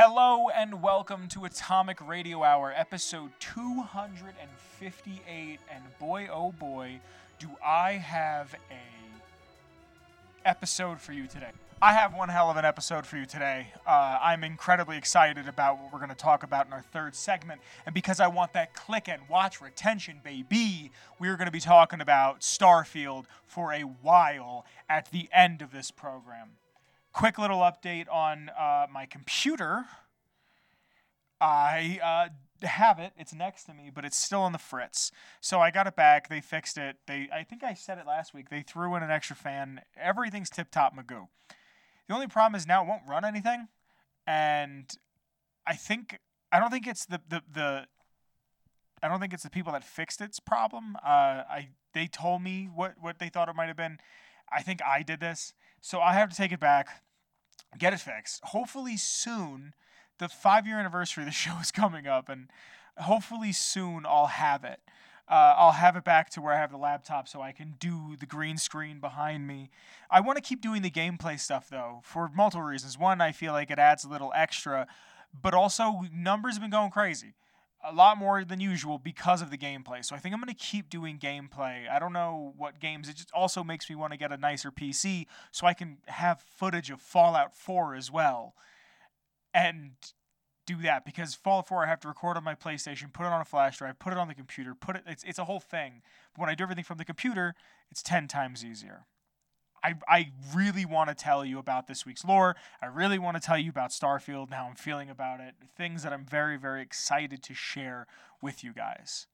Hello and welcome to Atomic Radio Hour, episode 258. And boy, oh boy, do I have a episode for you today. I have one hell of an episode for you today. Uh, I'm incredibly excited about what we're going to talk about in our third segment. And because I want that click and watch retention, baby, we're going to be talking about Starfield for a while at the end of this program. Quick little update on uh, my computer. I uh, have it. It's next to me, but it's still on the fritz. So I got it back. They fixed it. They, I think I said it last week. They threw in an extra fan. Everything's tip top magoo. The only problem is now it won't run anything, and I think I don't think it's the the, the I don't think it's the people that fixed its problem. Uh, I they told me what what they thought it might have been. I think I did this, so I have to take it back, get it fixed. Hopefully soon. The five year anniversary of the show is coming up, and hopefully soon I'll have it. Uh, I'll have it back to where I have the laptop so I can do the green screen behind me. I want to keep doing the gameplay stuff though for multiple reasons. One, I feel like it adds a little extra, but also numbers have been going crazy. A lot more than usual because of the gameplay. So I think I'm going to keep doing gameplay. I don't know what games. It just also makes me want to get a nicer PC so I can have footage of Fallout 4 as well. And do that because Fallout 4 I have to record on my PlayStation, put it on a flash drive, put it on the computer, put it it's it's a whole thing. But when I do everything from the computer, it's 10 times easier. I, I really want to tell you about this week's lore. I really want to tell you about Starfield, and how I'm feeling about it, things that I'm very, very excited to share with you guys.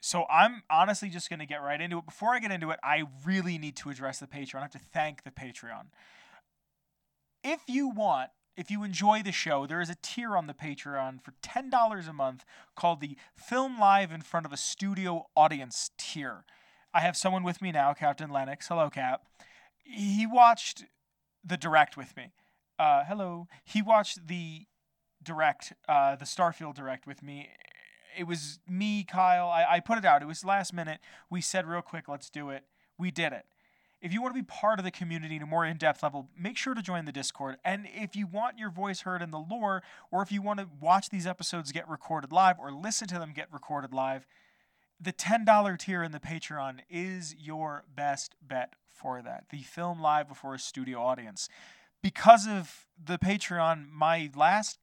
So I'm honestly just going to get right into it. Before I get into it, I really need to address the Patreon. I have to thank the Patreon. If you want if you enjoy the show, there is a tier on the Patreon for $10 a month called the Film Live in Front of a Studio Audience tier. I have someone with me now, Captain Lennox. Hello, Cap. He watched the direct with me. Uh, hello. He watched the direct, uh, the Starfield direct with me. It was me, Kyle. I, I put it out. It was last minute. We said real quick, let's do it. We did it if you want to be part of the community at a more in-depth level, make sure to join the Discord. And if you want your voice heard in the lore, or if you want to watch these episodes get recorded live or listen to them get recorded live, the $10 tier in the Patreon is your best bet for that. The film live before a studio audience. Because of the Patreon, my last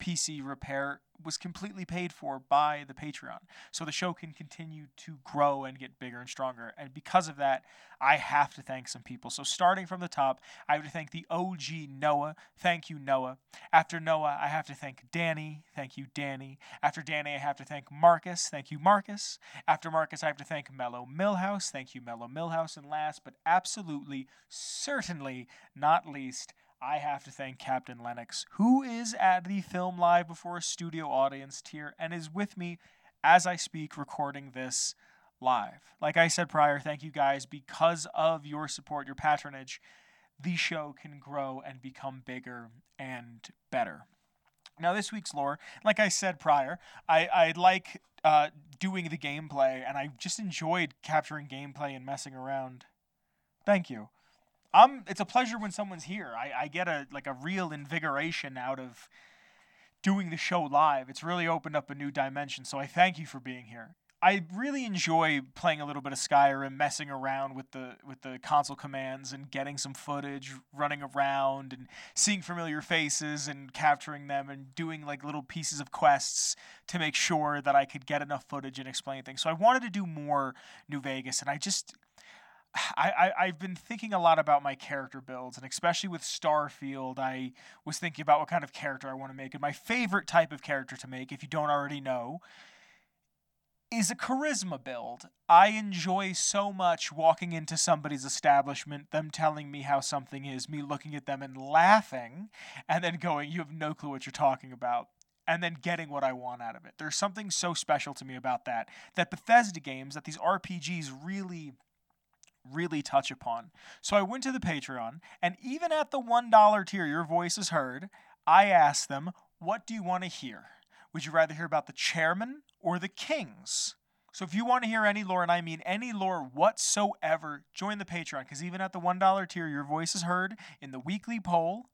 PC repair was completely paid for by the Patreon. So the show can continue to grow and get bigger and stronger. And because of that, I have to thank some people. So starting from the top, I have to thank the OG Noah. Thank you, Noah. After Noah, I have to thank Danny. Thank you, Danny. After Danny, I have to thank Marcus. Thank you, Marcus. After Marcus, I have to thank Mellow Millhouse. Thank you, Mellow Millhouse. And last but absolutely, certainly not least, I have to thank Captain Lennox, who is at the Film Live before a studio audience tier and is with me as I speak recording this live. Like I said prior, thank you guys. Because of your support, your patronage, the show can grow and become bigger and better. Now, this week's lore, like I said prior, I, I like uh, doing the gameplay, and I just enjoyed capturing gameplay and messing around. Thank you. I'm it's a pleasure when someone's here. I, I get a like a real invigoration out of doing the show live. It's really opened up a new dimension. So I thank you for being here. I really enjoy playing a little bit of Skyrim, messing around with the with the console commands and getting some footage, running around and seeing familiar faces and capturing them and doing like little pieces of quests to make sure that I could get enough footage and explain things. So I wanted to do more New Vegas and I just I, I, have been thinking a lot about my character builds, and especially with Starfield, I was thinking about what kind of character I want to make. And my favorite type of character to make, if you don't already know, is a charisma build. I enjoy so much walking into somebody's establishment, them telling me how something is, me looking at them and laughing, and then going, You have no clue what you're talking about and then getting what I want out of it. There's something so special to me about that. That Bethesda games, that these RPGs really really touch upon. So I went to the Patreon, and even at the $1 tier, your voice is heard. I asked them, What do you want to hear? Would you rather hear about the chairman or the kings? So if you want to hear any lore, and I mean any lore whatsoever, join the Patreon because even at the $1 tier, your voice is heard in the weekly poll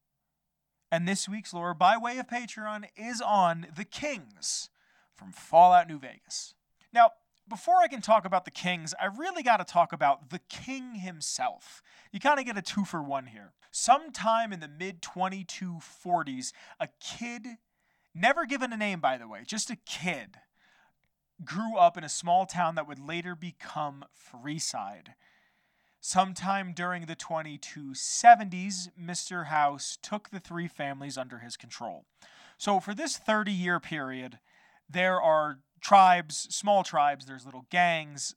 And this week's lore, by way of Patreon, is on the Kings from Fallout New Vegas. Now, before I can talk about the Kings, I really got to talk about the King himself. You kind of get a two for one here. Sometime in the mid 2240s, a kid, never given a name by the way, just a kid, grew up in a small town that would later become Freeside. Sometime during the 2270s, Mr. House took the three families under his control. So, for this 30 year period, there are tribes, small tribes, there's little gangs,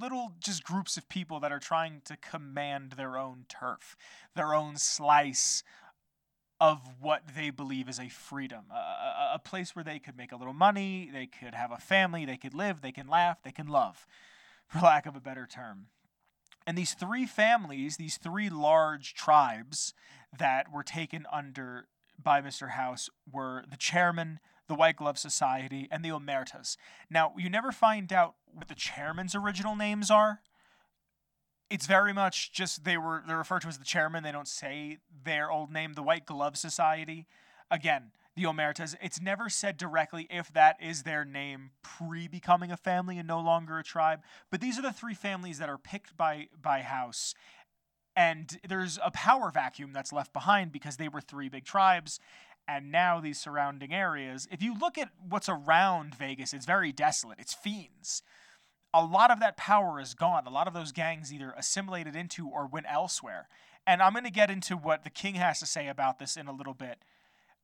little just groups of people that are trying to command their own turf, their own slice of what they believe is a freedom, a, a, place where they could make a little money, they could have a family, they could live, they can laugh, they can love, for lack of a better term. And these three families, these three large tribes that were taken under by Mr. House were the chairman, the White Glove Society, and the Omertas. Now, you never find out what the chairman's original names are. It's very much just they were they're referred to as the chairman. They don't say their old name. The White Glove Society, again, the Omertas. It's never said directly if that is their name pre becoming a family and no longer a tribe. But these are the three families that are picked by by House. And there's a power vacuum that's left behind because they were three big tribes and now these surrounding areas. If you look at what's around Vegas, it's very desolate. It's fiends. A lot of that power is gone. A lot of those gangs either assimilated into or went elsewhere. And I'm going to get into what the king has to say about this in a little bit,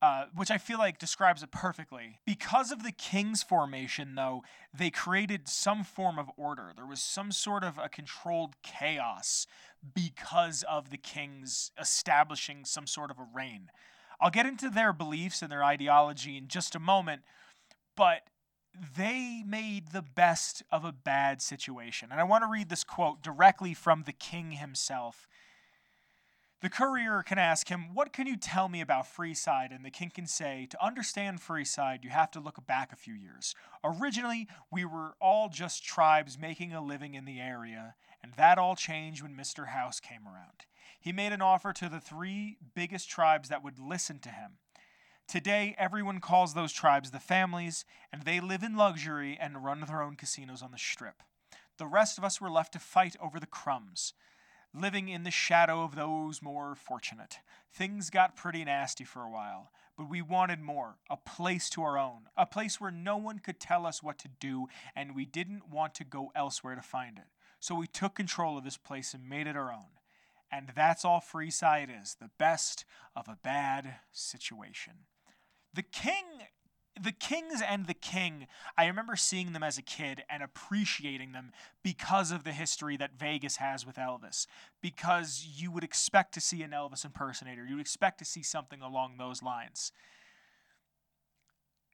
uh, which I feel like describes it perfectly. Because of the king's formation, though, they created some form of order. There was some sort of a controlled chaos because of the king's establishing some sort of a reign. I'll get into their beliefs and their ideology in just a moment, but they made the best of a bad situation. And I want to read this quote directly from the king himself. The courier can ask him, What can you tell me about Freeside? And the king can say, To understand Freeside, you have to look back a few years. Originally, we were all just tribes making a living in the area, and that all changed when Mr. House came around. He made an offer to the three biggest tribes that would listen to him. Today, everyone calls those tribes the families, and they live in luxury and run their own casinos on the strip. The rest of us were left to fight over the crumbs, living in the shadow of those more fortunate. Things got pretty nasty for a while, but we wanted more a place to our own, a place where no one could tell us what to do, and we didn't want to go elsewhere to find it. So we took control of this place and made it our own. And that's all Freeside is the best of a bad situation. The king, the kings and the king, I remember seeing them as a kid and appreciating them because of the history that Vegas has with Elvis. Because you would expect to see an Elvis impersonator, you would expect to see something along those lines.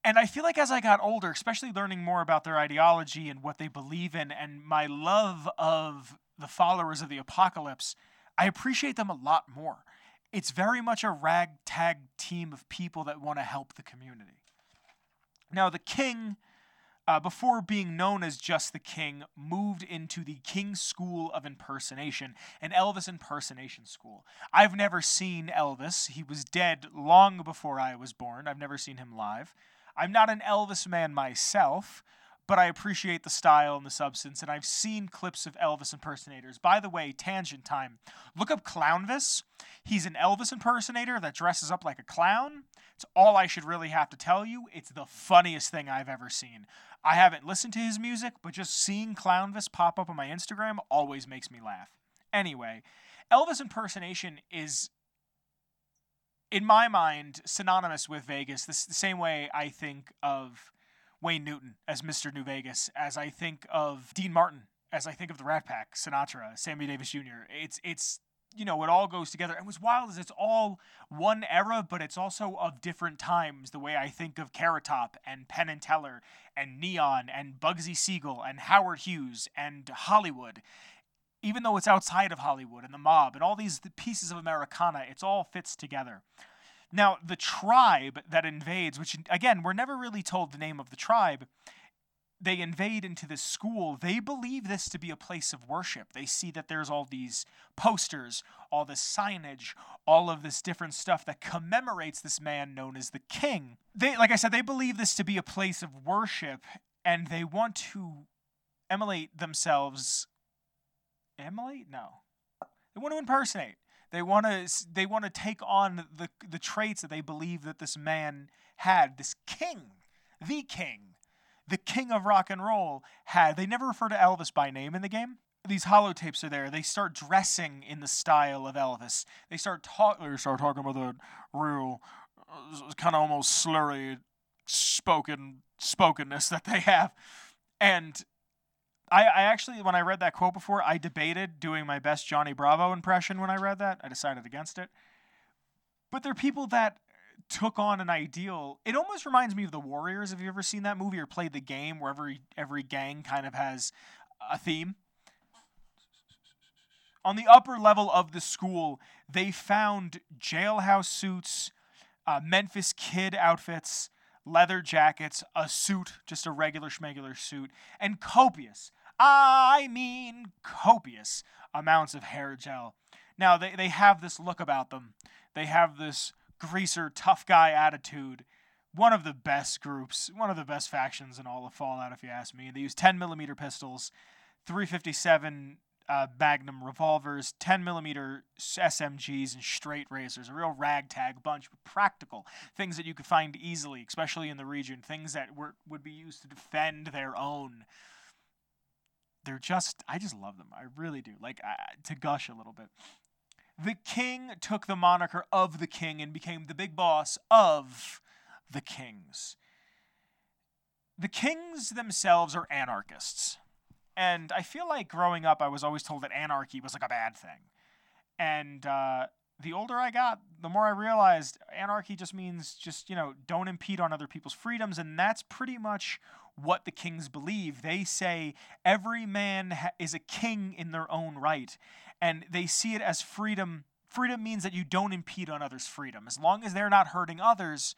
And I feel like as I got older, especially learning more about their ideology and what they believe in, and my love of the followers of the apocalypse, I appreciate them a lot more. It's very much a ragtag team of people that want to help the community. Now, the king, uh, before being known as just the king, moved into the King's School of Impersonation, an Elvis impersonation school. I've never seen Elvis. He was dead long before I was born. I've never seen him live. I'm not an Elvis man myself, but I appreciate the style and the substance, and I've seen clips of Elvis impersonators. By the way, tangent time. Look up Clownvis. He's an Elvis impersonator that dresses up like a clown. It's all I should really have to tell you. It's the funniest thing I've ever seen. I haven't listened to his music, but just seeing Clownvis pop up on my Instagram always makes me laugh. Anyway, Elvis impersonation is in my mind synonymous with Vegas. The same way I think of Wayne Newton as Mr. New Vegas, as I think of Dean Martin, as I think of the Rat Pack, Sinatra, Sammy Davis Jr. It's it's you know it all goes together. And what's wild is it's all one era, but it's also of different times. The way I think of Carrot Top and Penn and Teller and Neon and Bugsy Siegel and Howard Hughes and Hollywood. Even though it's outside of Hollywood and the mob and all these pieces of Americana, it's all fits together. Now, the tribe that invades, which again, we're never really told the name of the tribe, they invade into this school, they believe this to be a place of worship. They see that there's all these posters, all this signage, all of this different stuff that commemorates this man known as the king. They like I said, they believe this to be a place of worship and they want to emulate themselves emulate? No. They want to impersonate. They want to they want to take on the the traits that they believe that this man had, this king, the king the king of rock and roll had. They never refer to Elvis by name in the game. These holotapes are there. They start dressing in the style of Elvis. They start talking. They start talking about the real, uh, kind of almost slurry, spoken spokenness that they have. And I, I actually, when I read that quote before, I debated doing my best Johnny Bravo impression when I read that. I decided against it. But they're people that took on an ideal. It almost reminds me of the Warriors. Have you ever seen that movie or played the game where every every gang kind of has a theme? On the upper level of the school, they found jailhouse suits, uh, Memphis Kid outfits, leather jackets, a suit, just a regular schmegular suit, and copious, I mean copious amounts of hair gel. Now, they, they have this look about them. They have this greaser, tough guy attitude. One of the best groups, one of the best factions in all of Fallout, if you ask me. They use 10 millimeter pistols, 357 uh, Magnum revolvers, 10 millimeter SMGs, and straight razors. A real ragtag bunch, but practical things that you could find easily, especially in the region. Things that were would be used to defend their own. They're just, I just love them. I really do. Like uh, to gush a little bit the king took the moniker of the king and became the big boss of the kings. The kings themselves are anarchists. And I feel like growing up, I was always told that anarchy was like a bad thing. And uh, the older I got, the more I realized anarchy just means just, you know, don't impede on other people's freedoms. And that's pretty much what the kings believe. They say every man ha- is a king in their own right and they see it as freedom. Freedom means that you don't impede on others' freedom. As long as they're not hurting others,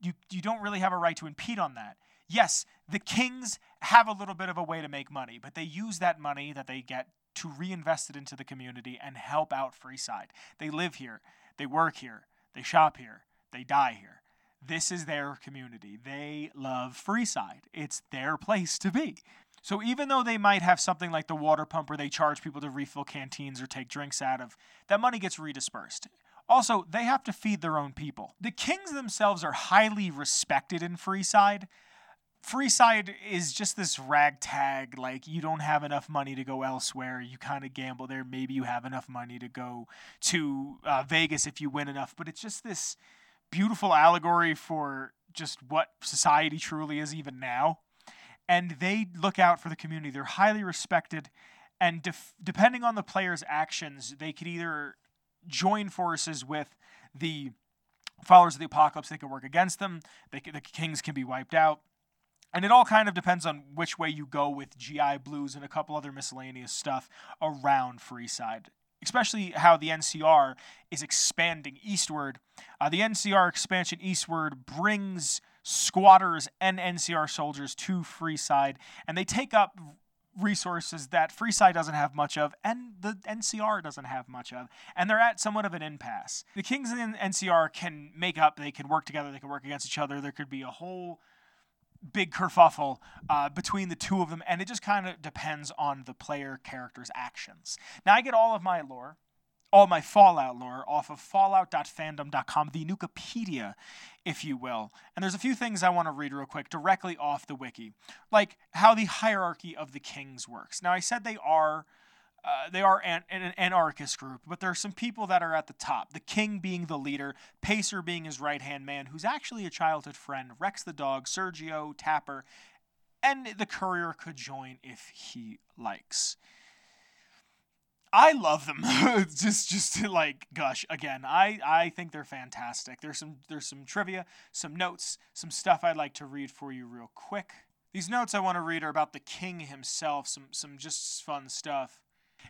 you, you don't really have a right to impede on that. Yes, the kings have a little bit of a way to make money, but they use that money that they get to reinvest it into the community and help out Freeside. They live here, they work here, they shop here, they die here. This is their community. They love Freeside. It's their place to be. So even though they might have something like the water pump where they charge people to refill canteens or take drinks out of, that money gets redispersed. Also, they have to feed their own people. The Kings themselves are highly respected in Freeside. Freeside is just this ragtag, like you don't have enough money to go elsewhere. You kind of gamble there. Maybe you have enough money to go to uh, Vegas if you win enough. But it's just this beautiful allegory for just what society truly is even now and they look out for the community. They're highly respected, and def- depending on the player's actions, they could either join forces with the followers of the apocalypse. They could work against them. They could, the kings can be wiped out. And it all kind of depends on which way you go with GI Blues and a couple other miscellaneous stuff around Freeside especially how the NCR is expanding eastward. Uh, the NCR expansion eastward brings squatters and NCR soldiers to Freeside, and they take up resources that Freeside doesn't have much of, and the NCR doesn't have much of, and they're at somewhat of an impasse. The Kings and the NCR can make up, they can work together, they can work against each other. There could be a whole big kerfuffle uh, between the two of them, and it just kind of depends on the player character's actions. Now, I get all of my lore all my Fallout lore off of fallout.fandom.com, the Nukapedia, if you will. And there's a few things I want to read real quick directly off the wiki, like how the hierarchy of the kings works. Now, I said they are. Uh, they are an, an, anarchist group, but there are some people that are at the top. The king being the leader, Pacer being his right hand man, who's actually a childhood friend, Rex the dog, Sergio, Tapper, and the courier could join if he likes. I love them. just just to like gush again. I I think they're fantastic. There's some there's some trivia, some notes, some stuff I'd like to read for you real quick. These notes I want to read are about the king himself, some some just fun stuff.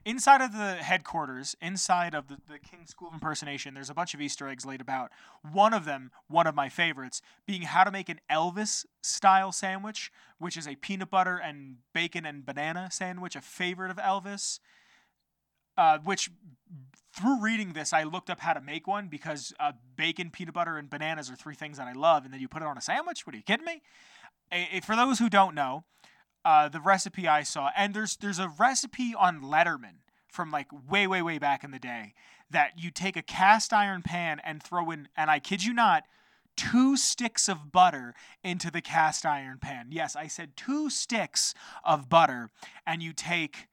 Inside of the headquarters, inside of the, the King School of Impersonation, there's a bunch of Easter eggs laid about. One of them, one of my favorites, being how to make an Elvis style sandwich, which is a peanut butter and bacon and banana sandwich, a favorite of Elvis. Uh, which through reading this, I looked up how to make one because uh, bacon, peanut butter, and bananas are three things that I love, and then you put it on a sandwich. What are you kidding me? A, a, for those who don't know, uh, the recipe I saw, and there's there's a recipe on Letterman from like way way way back in the day that you take a cast iron pan and throw in, and I kid you not, two sticks of butter into the cast iron pan. Yes, I said two sticks of butter, and you take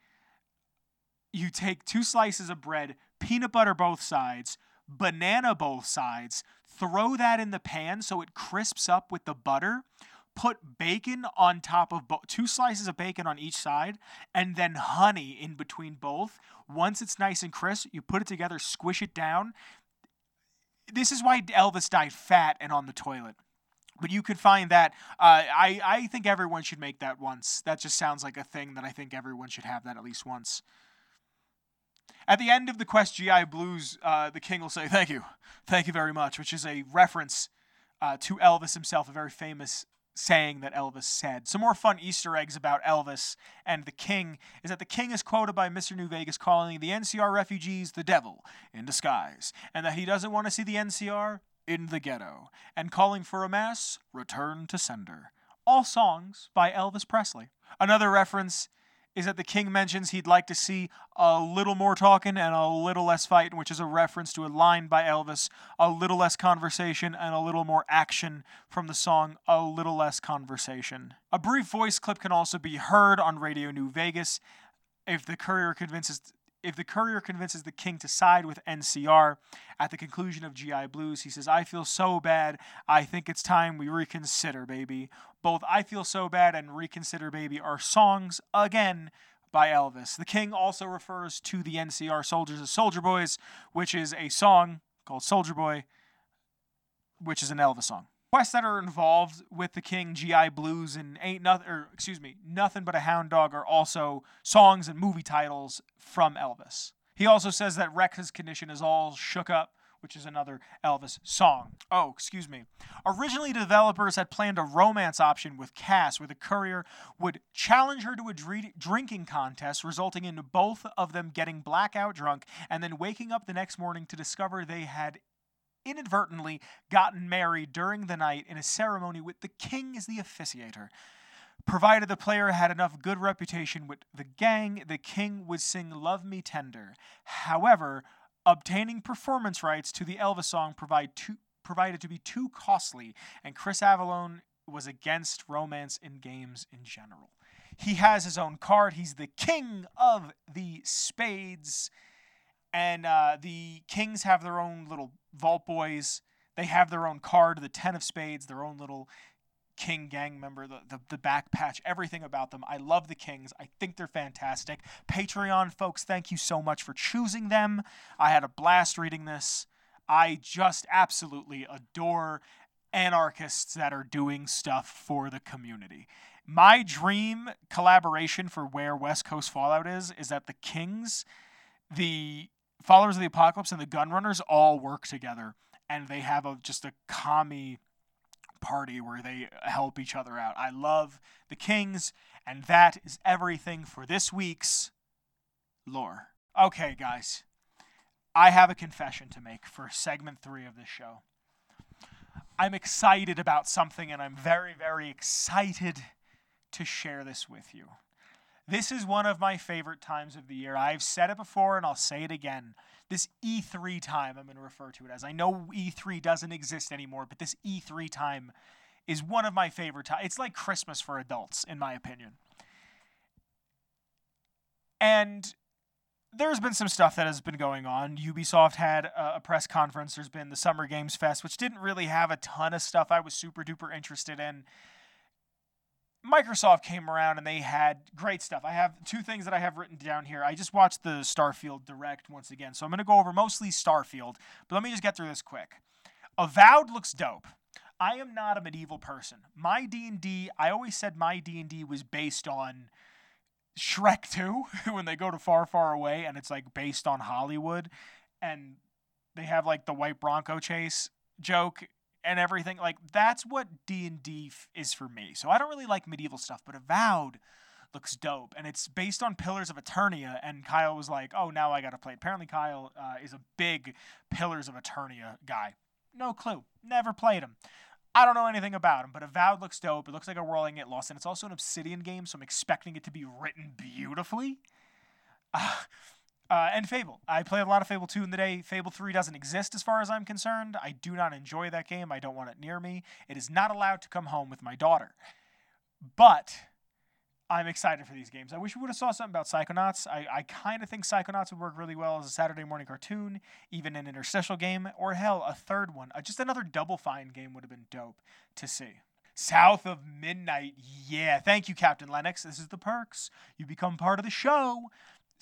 you take two slices of bread, peanut butter both sides, banana both sides, throw that in the pan so it crisps up with the butter. Put bacon on top of bo- two slices of bacon on each side, and then honey in between both. Once it's nice and crisp, you put it together, squish it down. This is why Elvis died fat and on the toilet. But you could find that. Uh, I I think everyone should make that once. That just sounds like a thing that I think everyone should have that at least once. At the end of the Quest GI Blues, uh, the king will say, Thank you. Thank you very much, which is a reference uh, to Elvis himself, a very famous saying that Elvis said. Some more fun Easter eggs about Elvis and the king is that the king is quoted by Mr. New Vegas calling the NCR refugees the devil in disguise, and that he doesn't want to see the NCR in the ghetto, and calling for a mass return to sender. All songs by Elvis Presley. Another reference is that the king mentions he'd like to see a little more talking and a little less fighting, which is a reference to a line by Elvis, a little less conversation and a little more action from the song A Little Less Conversation. A brief voice clip can also be heard on Radio New Vegas if the courier convinces if the courier convinces the king to side with NCR at the conclusion of GI Blues, he says, I feel so bad. I think it's time we reconsider, baby. Both I Feel So Bad and Reconsider Baby are songs, again, by Elvis. The king also refers to the NCR soldiers as Soldier Boys, which is a song called Soldier Boy, which is an Elvis song quests that are involved with the King, GI Blues, and Ain't Nothing, or excuse me, Nothing But a Hound Dog are also songs and movie titles from Elvis. He also says that Rex's condition is all shook up, which is another Elvis song. Oh, excuse me. Originally, developers had planned a romance option with Cass, where the courier would challenge her to a drinking contest, resulting in both of them getting blackout drunk and then waking up the next morning to discover they had inadvertently gotten married during the night in a ceremony with the king as the officiator. Provided the player had enough good reputation with the gang, the king would sing Love Me Tender. However, obtaining performance rights to the Elvis song provide too, provided to be too costly, and Chris Avellone was against romance in games in general. He has his own card. He's the king of the spades and uh, the Kings have their own little Vault Boys. They have their own card, the Ten of Spades, their own little King gang member, the, the, the back patch, everything about them. I love the Kings. I think they're fantastic. Patreon folks, thank you so much for choosing them. I had a blast reading this. I just absolutely adore anarchists that are doing stuff for the community. My dream collaboration for where West Coast Fallout is is that the Kings, the followers of the apocalypse and the gunrunners all work together and they have a just a commie party where they help each other out. I love the Kings, and that is everything for this week's lore. Okay, guys, I have a confession to make for segment three of this show. I'm excited about something, and I'm very, very excited to share this with you. This is one of my favorite times of the year. I've said it before and I'll say it again. This E3 time, I'm going to refer to it as. I know E3 doesn't exist anymore, but this E3 time is one of my favorite times. It's like Christmas for adults, in my opinion. And there's been some stuff that has been going on. Ubisoft had a, press conference. There's been the Summer Games Fest, which didn't really have a ton of stuff I was super duper interested in. Microsoft came around and they had great stuff. I have two things that I have written down here. I just watched the Starfield Direct once again, so I'm going to go over mostly Starfield, but let me just get through this quick. Avowed looks dope. I am not a medieval person. My D&D, I always said my D&D was based on Shrek 2 when they go to far, far away and it's like based on Hollywood and they have like the white Bronco chase joke and everything. Like that's what D&D is for me. So I don't really like medieval stuff, but Avowed looks dope and it's based on Pillars of Eternity and Kyle was like, "Oh, now I got to play." Apparently Kyle uh, is a big Pillars of Eternity guy. No clue. Never played him. I don't know anything about him, but Avowed looks dope. It looks like a Rolling It Lost, and it's also an Obsidian game, so I'm expecting it to be written beautifully. Uh, uh, and Fable. I played a lot of Fable 2 in the day. Fable 3 doesn't exist as far as I'm concerned. I do not enjoy that game. I don't want it near me. It is not allowed to come home with my daughter. But I'm excited for these games. I wish we would have saw something about Psychonauts. I, I kind of think Psychonauts would work really well as a Saturday morning cartoon, even an interstitial game, or hell, a third one. Uh, just another Double Fine game would have been dope to see. South of Midnight, yeah. Thank you, Captain Lennox. This is the perks. You become part of the show.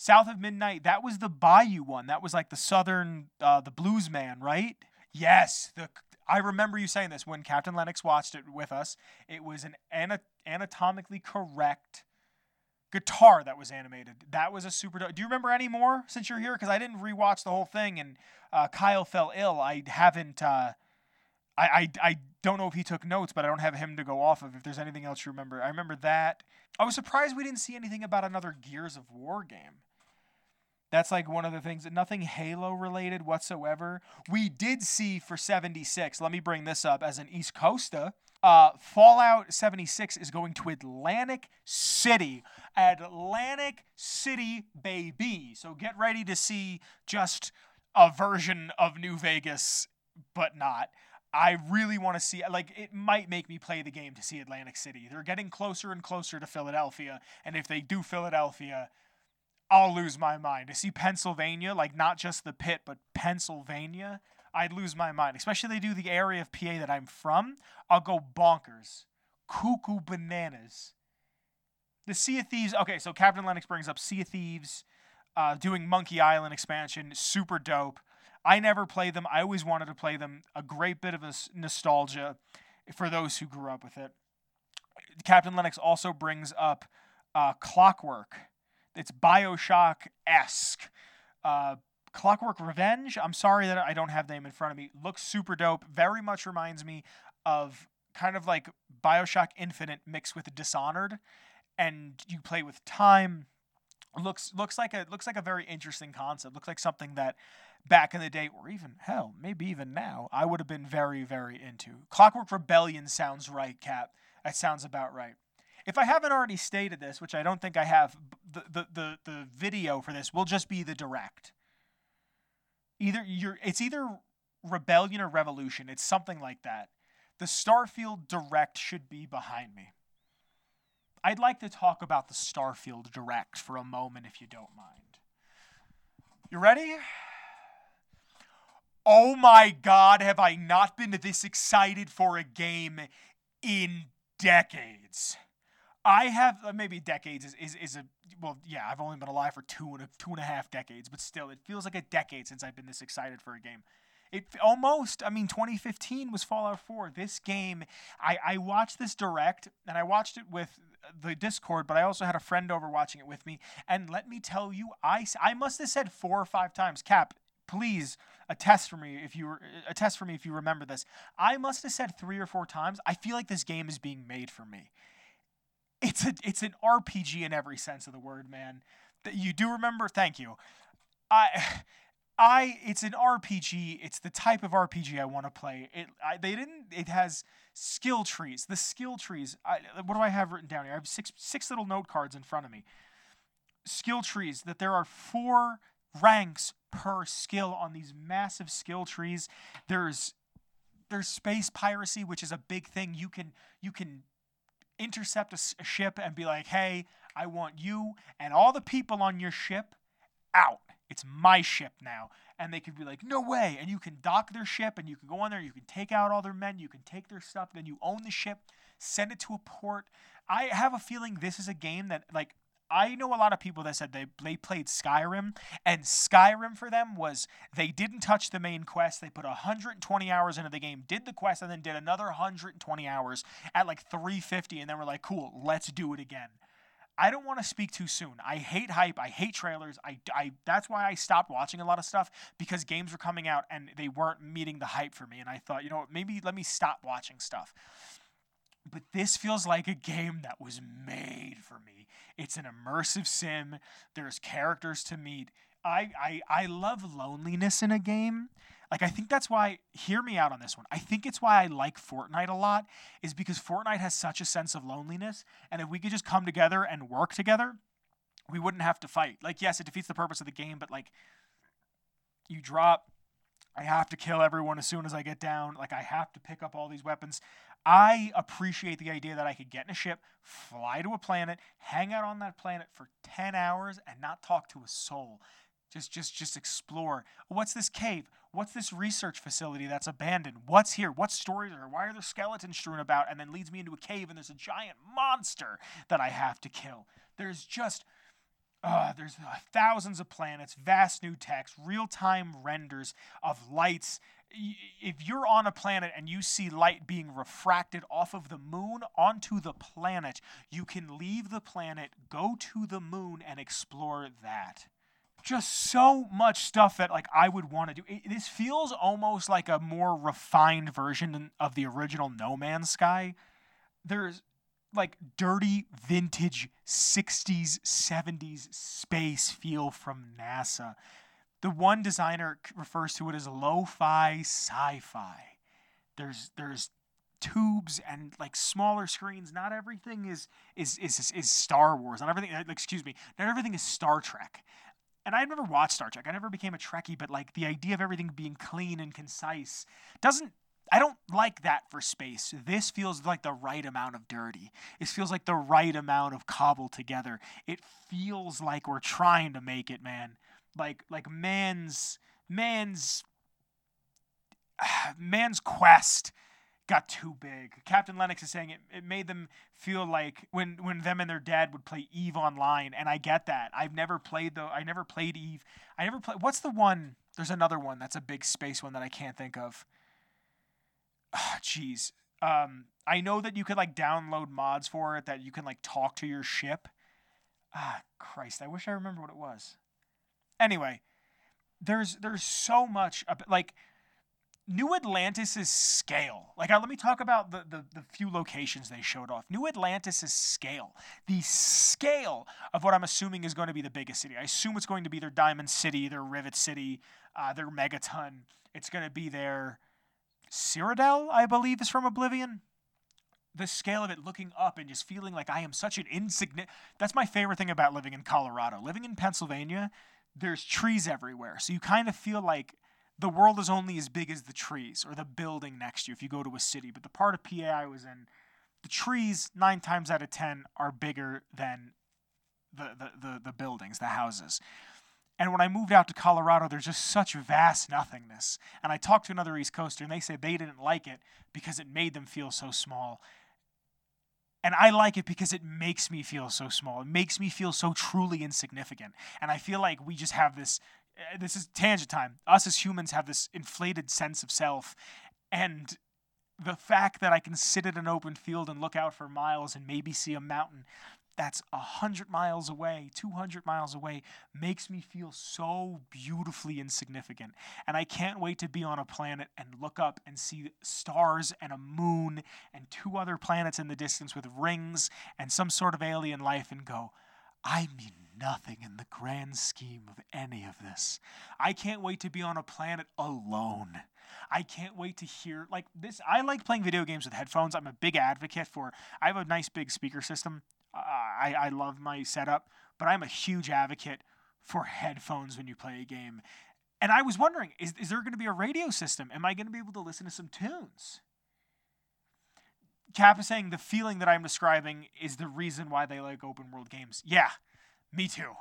South of Midnight, that was the Bayou one. That was like the Southern, uh, the Blues Man, right? Yes, the I remember you saying this when Captain Lennox watched it with us. It was an anatomically correct guitar that was animated. That was a super. Do you remember any more since you're here? Because I didn't rewatch the whole thing, and uh, Kyle fell ill. I haven't. Uh, I, I I don't know if he took notes, but I don't have him to go off of. If there's anything else you remember, I remember that. I was surprised we didn't see anything about another Gears of War game. That's like one of the things that nothing Halo related whatsoever. We did see for 76, let me bring this up as an East Coaster. Uh, Fallout 76 is going to Atlantic City. Atlantic City, baby. So get ready to see just a version of New Vegas, but not. I really want to see like it might make me play the game to see Atlantic City. They're getting closer and closer to Philadelphia, and if they do Philadelphia, I'll lose my mind. To see Pennsylvania, like not just the pit, but Pennsylvania, I'd lose my mind. Especially they do the area of PA that I'm from, I'll go bonkers. Cuckoo bananas. The Sea of Thieves. Okay, so Captain Lennox brings up Sea of Thieves, uh, doing Monkey Island expansion. Super dope. I never played them. I always wanted to play them. A great bit of a nostalgia for those who grew up with it. Captain Lennox also brings up uh, Clockwork it's Bioshock esque. Uh, Clockwork Revenge. I'm sorry that I don't have the name in front of me. Looks super dope. Very much reminds me of kind of like Bioshock Infinite mixed with Dishonored, and you play with time. Looks looks like a looks like a very interesting concept. Looks like something that back in the day, or even hell, maybe even now, I would have been very very into. Clockwork Rebellion sounds right, Cap. That sounds about right. If I haven't already stated this, which I don't think I have, the, the, the, the video for this will just be the direct. Either you're it's either rebellion or revolution. It's something like that. The Starfield direct should be behind me. I'd like to talk about the Starfield direct for a moment if you don't mind. You ready? Oh my god, have I not been this excited for a game in decades? I have uh, maybe decades is, is, is a well yeah I've only been alive for two and a, two and a half decades but still it feels like a decade since I've been this excited for a game. It almost I mean 2015 was Fallout 4. This game I I watched this direct and I watched it with the Discord but I also had a friend over watching it with me and let me tell you I I must have said four or five times Cap please attest for me if you attest for me if you remember this. I must have said 3 or 4 times I feel like this game is being made for me it's a it's an RPG in every sense of the word, man. That you do remember? Thank you. I I it's an RPG. It's the type of RPG I want to play. It I, they didn't. It has skill trees. The skill trees. I, what do I have written down here? I have six six little note cards in front of me. Skill trees. That there are four ranks per skill on these massive skill trees. There's there's space piracy, which is a big thing. You can you can intercept a, a ship and be like, hey, I want you and all the people on your ship out. It's my ship now. And they could be like, no way. And you can dock their ship and you can go on there, you can take out all their men, you can take their stuff, then you own the ship, send it to a port. I have a feeling this is a game that, like, I know a lot of people that said they they played Skyrim, and Skyrim for them was they didn't touch the main quest. They put 120 hours into the game, did the quest, and then did another 120 hours at like 350, and then we're like, cool, let's do it again. I don't want to speak too soon. I hate hype. I hate trailers. I, I that's why I stopped watching a lot of stuff because games were coming out and they weren't meeting the hype for me. And I thought, you know maybe let me stop watching stuff. But this feels like a game that was made for me. It's an immersive sim. There's characters to meet. I, I I love loneliness in a game. Like I think that's why hear me out on this one. I think it's why I like Fortnite a lot is because Fortnite has such a sense of loneliness and if we could just come together and work together, we wouldn't have to fight. Like yes, it defeats the purpose of the game, but like you drop I have to kill everyone as soon as I get down. Like I have to pick up all these weapons. I appreciate the idea that I could get in a ship, fly to a planet, hang out on that planet for 10 hours and not talk to a soul. Just just just explore. What's this cave? What's this research facility that's abandoned? What's here? What stories are? Why are there skeletons strewn about? And then leads me into a cave and there's a giant monster that I have to kill. There's just uh, there's uh, thousands of planets, vast new text, real time renders of lights. If you're on a planet and you see light being refracted off of the moon onto the planet, you can leave the planet, go to the moon, and explore that just so much stuff that like I would want to do. It, this feels almost like a more refined version of the original No Man's Sky. There's like dirty vintage 60s 70s space feel from NASA. The one designer refers to it as lo-fi sci-fi. There's there's tubes and like smaller screens. Not everything is is is is Star Wars. Not everything. Excuse me. Not everything is Star Trek and I never watched Star Trek. I never became a Trekkie, but like the idea of everything being clean and concise doesn't. I don't like that for space. This feels like the right amount of dirty. It feels like the right amount of cobbled together. It feels like we're trying to make it, man. Like like man's man's man's quest got too big. Captain Lennox is saying it, it made them feel like when when them and their dad would play Eve online, and I get that. I've never played though. I never played Eve. I never played. What's the one? There's another one that's a big space one that I can't think of. Jeez. Um, I know that you could like download mods for it that you can like talk to your ship. Ah, Christ! I wish I remember what it was. Anyway, there's there's so much like New Atlantis' scale. Like, uh, let me talk about the, the, the, few locations they showed off. New Atlantis' scale. The scale of what I'm assuming is going to be the biggest city. I assume it's going to be their Diamond City, their Rivet City, uh, their Megaton. It's going to be their Cyrodiil, I believe, is from Oblivion. The scale of it looking up and just feeling like I am such an insignificant. That's my favorite thing about living in Colorado. Living in Pennsylvania, there's trees everywhere. So you kind of feel like the world is only as big as the trees or the building next to you if you go to a city. But the part of PA I was in, the trees nine times out of ten are bigger than the, the, the, the buildings, the houses. And when I moved out to Colorado, there's just such vast nothingness. And I talked to another East Coaster, and they said they didn't like it because it made them feel so small. And I like it because it makes me feel so small. It makes me feel so truly insignificant. And I feel like we just have this uh, this is tangent time. Us as humans have this inflated sense of self, and the fact that I can sit at an open field and look out for miles and maybe see a mountain that's a hundred miles away, 200 miles away, makes me feel so beautifully insignificant. And I can't wait to be on a planet and look up and see stars and a moon and two other planets in the distance with rings and some sort of alien life and go, I mean nothing in the grand scheme of any of this. I can't wait to be on a planet alone. I can't wait to hear like this. I like playing video games with headphones. I'm a big advocate for. I have a nice big speaker system. I I love my setup, but I'm a huge advocate for headphones when you play a game. And I was wondering, is, is there going to be a radio system? Am I going to be able to listen to some tunes? Cap is saying the feeling that I'm describing is the reason why they like open world games. Yeah, me too.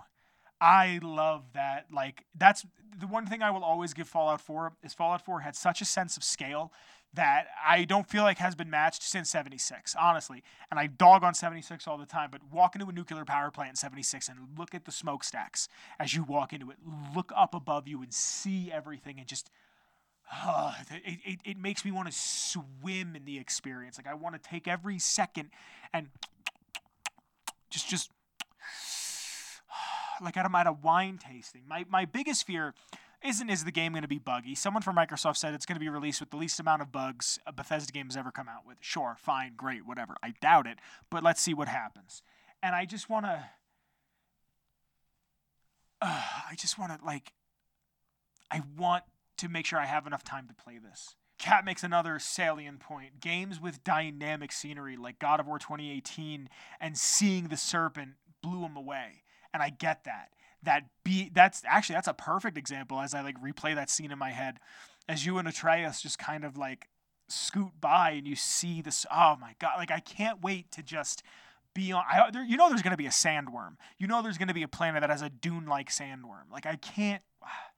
I love that. Like that's the one thing I will always give Fallout 4 is Fallout 4 had such a sense of scale that I don't feel like has been matched since 76, honestly. And I dog on 76 all the time, but walk into a nuclear power plant in 76 and look at the smokestacks as you walk into it. Look up above you and see everything and just uh, it, it, it makes me want to swim in the experience. Like I want to take every second and just just like I'm at a wine tasting. My my biggest fear isn't is the game going to be buggy. Someone from Microsoft said it's going to be released with the least amount of bugs a Bethesda game has ever come out with. Sure, fine, great, whatever. I doubt it, but let's see what happens. And I just want to uh, I just want to like I want to make sure I have enough time to play this. Cap makes another salient point. Games with dynamic scenery like God of War 2018 and Seeing the Serpent blew him away. And I get that. That be that's actually that's a perfect example as I like replay that scene in my head as you and Atreus just kind of like scoot by and you see this oh my god like I can't wait to just be on I, there, you know there's to be a sandworm. You know there's to be a planet that has a dune-like sandworm. Like I can't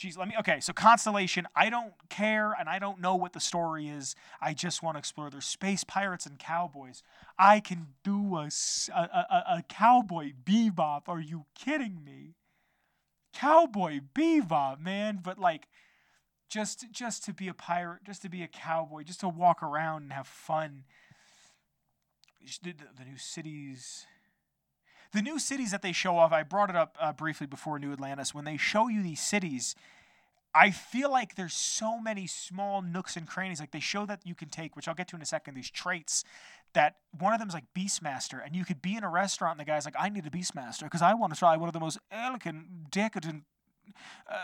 Geez, let me. Okay, so Constellation, I don't care and I don't know what the story is. I just want to explore. There's space pirates and cowboys. I can do a, a, a, a cowboy bebop. Are you kidding me? Cowboy bebop, man. But like, just just to be a pirate, just to be a cowboy, just to walk around and have fun. The, the, the new cities the new cities that they show off, I brought it up uh, briefly before New Atlantis. When they show you these cities, I feel like there's so many small nooks and crannies. Like they show that you can take, which I'll get to in a second, these traits that one of them is like Beastmaster, and you could be in a restaurant and the guy's like, I need a Beastmaster because I want to try one of the most elegant, decadent uh,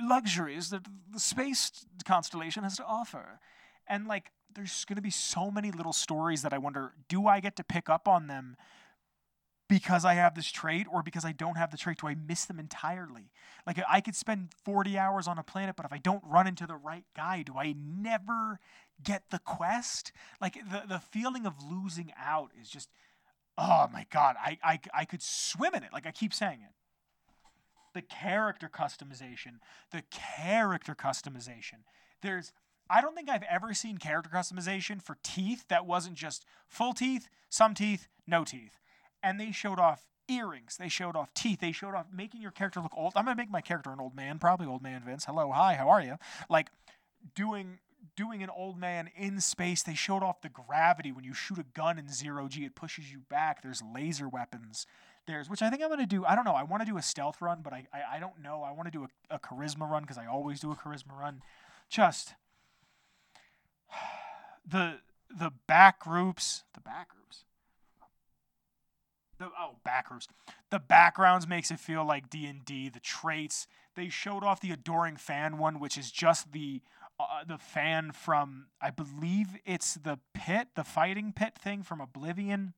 luxuries that the space constellation has to offer. And like, there's going to be so many little stories that I wonder, do I get to pick up on them? Because I have this trait or because I don't have the trait? Do I miss them entirely? Like I could spend 40 hours on a planet, but if I don't run into the right guy, do I never get the quest? Like the, the feeling of losing out is just, oh my God, I, I, I could swim in it. Like I keep saying it. The character customization, the character customization. There's, I don't think I've ever seen character customization for teeth that wasn't just full teeth, some teeth, no teeth and they showed off earrings. They showed off teeth. They showed off making your character look old. I'm gonna make my character an old man, probably old man Vince. Hello, hi, how are you? Like doing doing an old man in space. They showed off the gravity when you shoot a gun in zero g. It pushes you back. There's laser weapons. There's which I think I'm gonna do. I don't know. I want to do a stealth run, but I I, I don't know. I want to do a, a charisma run because I always do a charisma run. Just the the back groups, the back groups the oh backers. The backgrounds makes it feel like d&d the traits. They showed off the adoring fan one which is just the uh, the fan from i believe it's the pit the fighting pit thing from oblivion.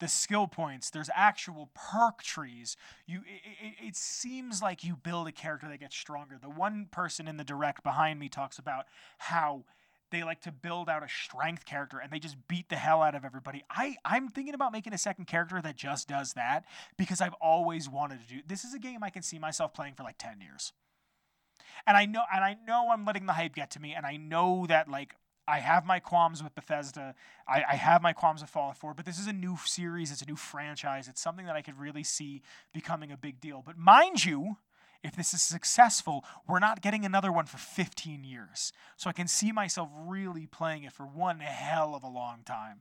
The skill points there's actual perk trees. You it, it, it seems like you build a character that gets stronger. The one person in the direct behind me talks about how they like to build out a strength character and they just beat the hell out of everybody. I I'm thinking about making a second character that just does that because I've always wanted to do. This is a game I can see myself playing for like 10 years. And I know and I know I'm letting the hype get to me and I know that like I have my qualms with Bethesda. I, I have my qualms with Fallout 4, but this is a new series. It's a new franchise. It's something that I could really see becoming a big deal. But mind you, if this is successful, we're not getting another one for 15 years. So I can see myself really playing it for one hell of a long time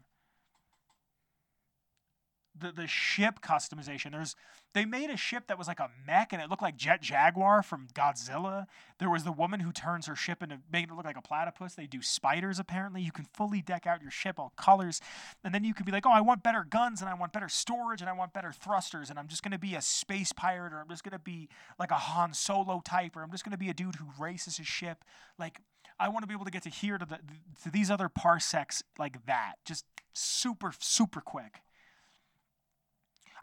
the the ship customization. There's they made a ship that was like a mech and it looked like Jet Jaguar from Godzilla. There was the woman who turns her ship into making it look like a platypus. They do spiders apparently. You can fully deck out your ship all colors, and then you could be like, oh, I want better guns and I want better storage and I want better thrusters and I'm just gonna be a space pirate or I'm just gonna be like a Han Solo type or I'm just gonna be a dude who races his ship. Like I want to be able to get to here to the to these other parsecs like that, just super super quick.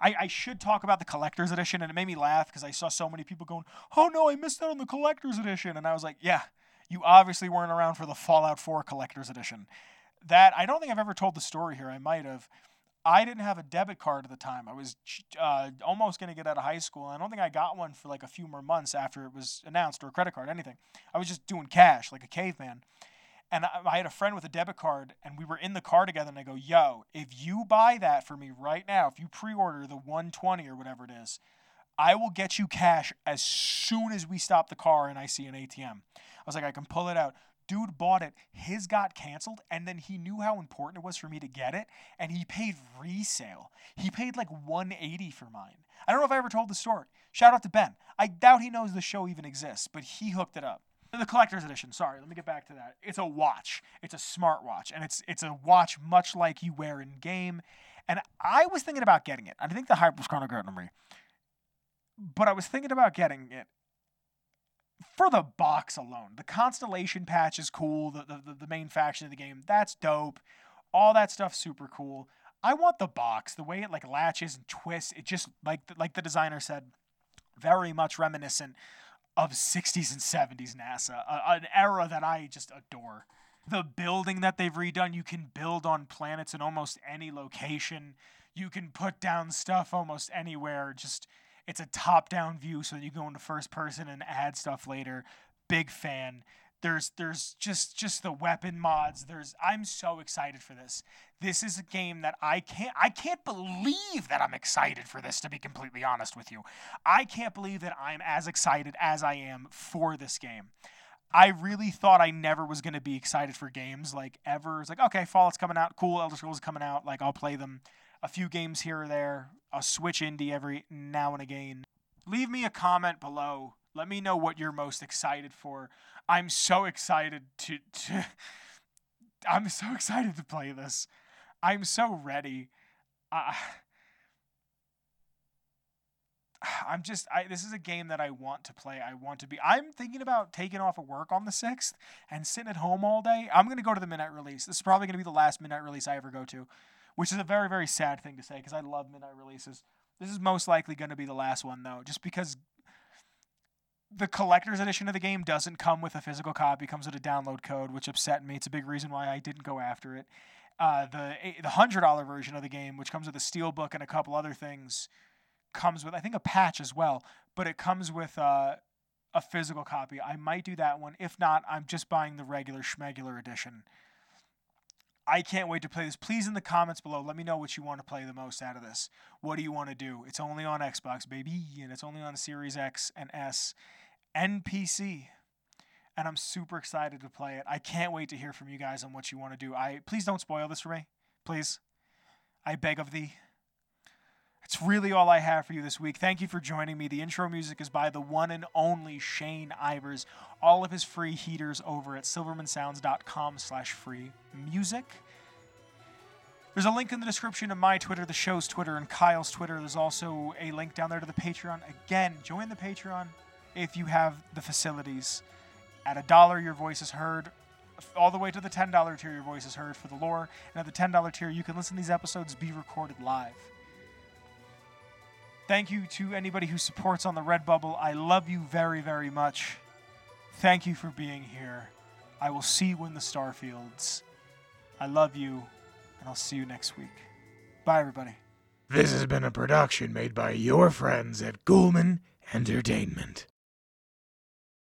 I, I should talk about the collector's edition, and it made me laugh because I saw so many people going, "Oh no, I missed out on the collector's edition," and I was like, "Yeah, you obviously weren't around for the Fallout 4 collector's edition." That I don't think I've ever told the story here. I might have. I didn't have a debit card at the time. I was uh, almost going to get out of high school. I don't think I got one for like a few more months after it was announced, or a credit card, anything. I was just doing cash like a caveman. And I, had a friend with a debit card, and we were in the car together. And I go, "Yo, if you buy that for me right now, if you pre-order the 120 or whatever it is, I will get you cash as soon as we stop the car and I see an ATM." I was like, "I can pull it out. dude bought it. His got canceled, and then he knew how important it was for me to get it, and he paid resale. He paid like 180 for mine. I don't know if I ever told the story. Shout out to Ben. I doubt he knows the show even exists, but he hooked it up. The collector's edition. Sorry, let me get back to that. It's a watch. It's a smart watch, and it's it's a watch much like you wear in game. And I was thinking about getting it. I think the hype was me, but I was thinking about getting it for the box alone. The constellation patch is cool. The, the the main faction of the game that's dope. All that stuff super cool. I want the box. The way it like latches and twists. It just like like the designer said, very much reminiscent of 60s and 70s NASA, a, an era that I just adore. The building that they've redone, you can build on planets in almost any location. You can put down stuff almost anywhere. Just it's a top-down view, so you go into first person and add stuff later. Big fan. There's there's just just the weapon mods. There's I'm so excited for this. This is a game that I can't I can't believe that I'm excited for this to be completely honest with you. I can't believe that I'm as excited as I am for this game. I really thought I never was going to be excited for games like ever. It's like, okay, Fallout's coming out, cool, Elder Scrolls is coming out, like I'll play them a few games here or there. I'll switch indie every now and again. Leave me a comment below. Let me know what you're most excited for. I'm so excited to, to I'm so excited to play this. I'm so ready. Uh, I'm just I this is a game that I want to play. I want to be I'm thinking about taking off of work on the 6th and sitting at home all day. I'm going to go to the midnight release. This is probably going to be the last midnight release I ever go to, which is a very very sad thing to say because I love midnight releases. This is most likely going to be the last one though, just because the collector's edition of the game doesn't come with a physical copy, comes with a download code, which upset me. It's a big reason why I didn't go after it. Uh, the the hundred dollar version of the game, which comes with a steel book and a couple other things, comes with I think a patch as well, but it comes with uh, a physical copy. I might do that one. If not, I'm just buying the regular schmegular edition. I can't wait to play this. Please in the comments below, let me know what you want to play the most out of this. What do you want to do? It's only on Xbox, baby, and it's only on Series X and S and PC. And I'm super excited to play it. I can't wait to hear from you guys on what you want to do. I please don't spoil this for me. Please. I beg of thee. It's really all I have for you this week. Thank you for joining me. The intro music is by the one and only Shane Ivers. All of his free heaters over at silvermansounds.com slash free music. There's a link in the description of my Twitter, the show's Twitter, and Kyle's Twitter. There's also a link down there to the Patreon. Again, join the Patreon if you have the facilities. At a dollar, your voice is heard. All the way to the $10 tier, your voice is heard for the lore. And at the $10 tier, you can listen to these episodes be recorded live. Thank you to anybody who supports on the Redbubble. I love you very, very much. Thank you for being here. I will see you in the Starfields. I love you, and I'll see you next week. Bye, everybody. This has been a production made by your friends at Ghoulman Entertainment.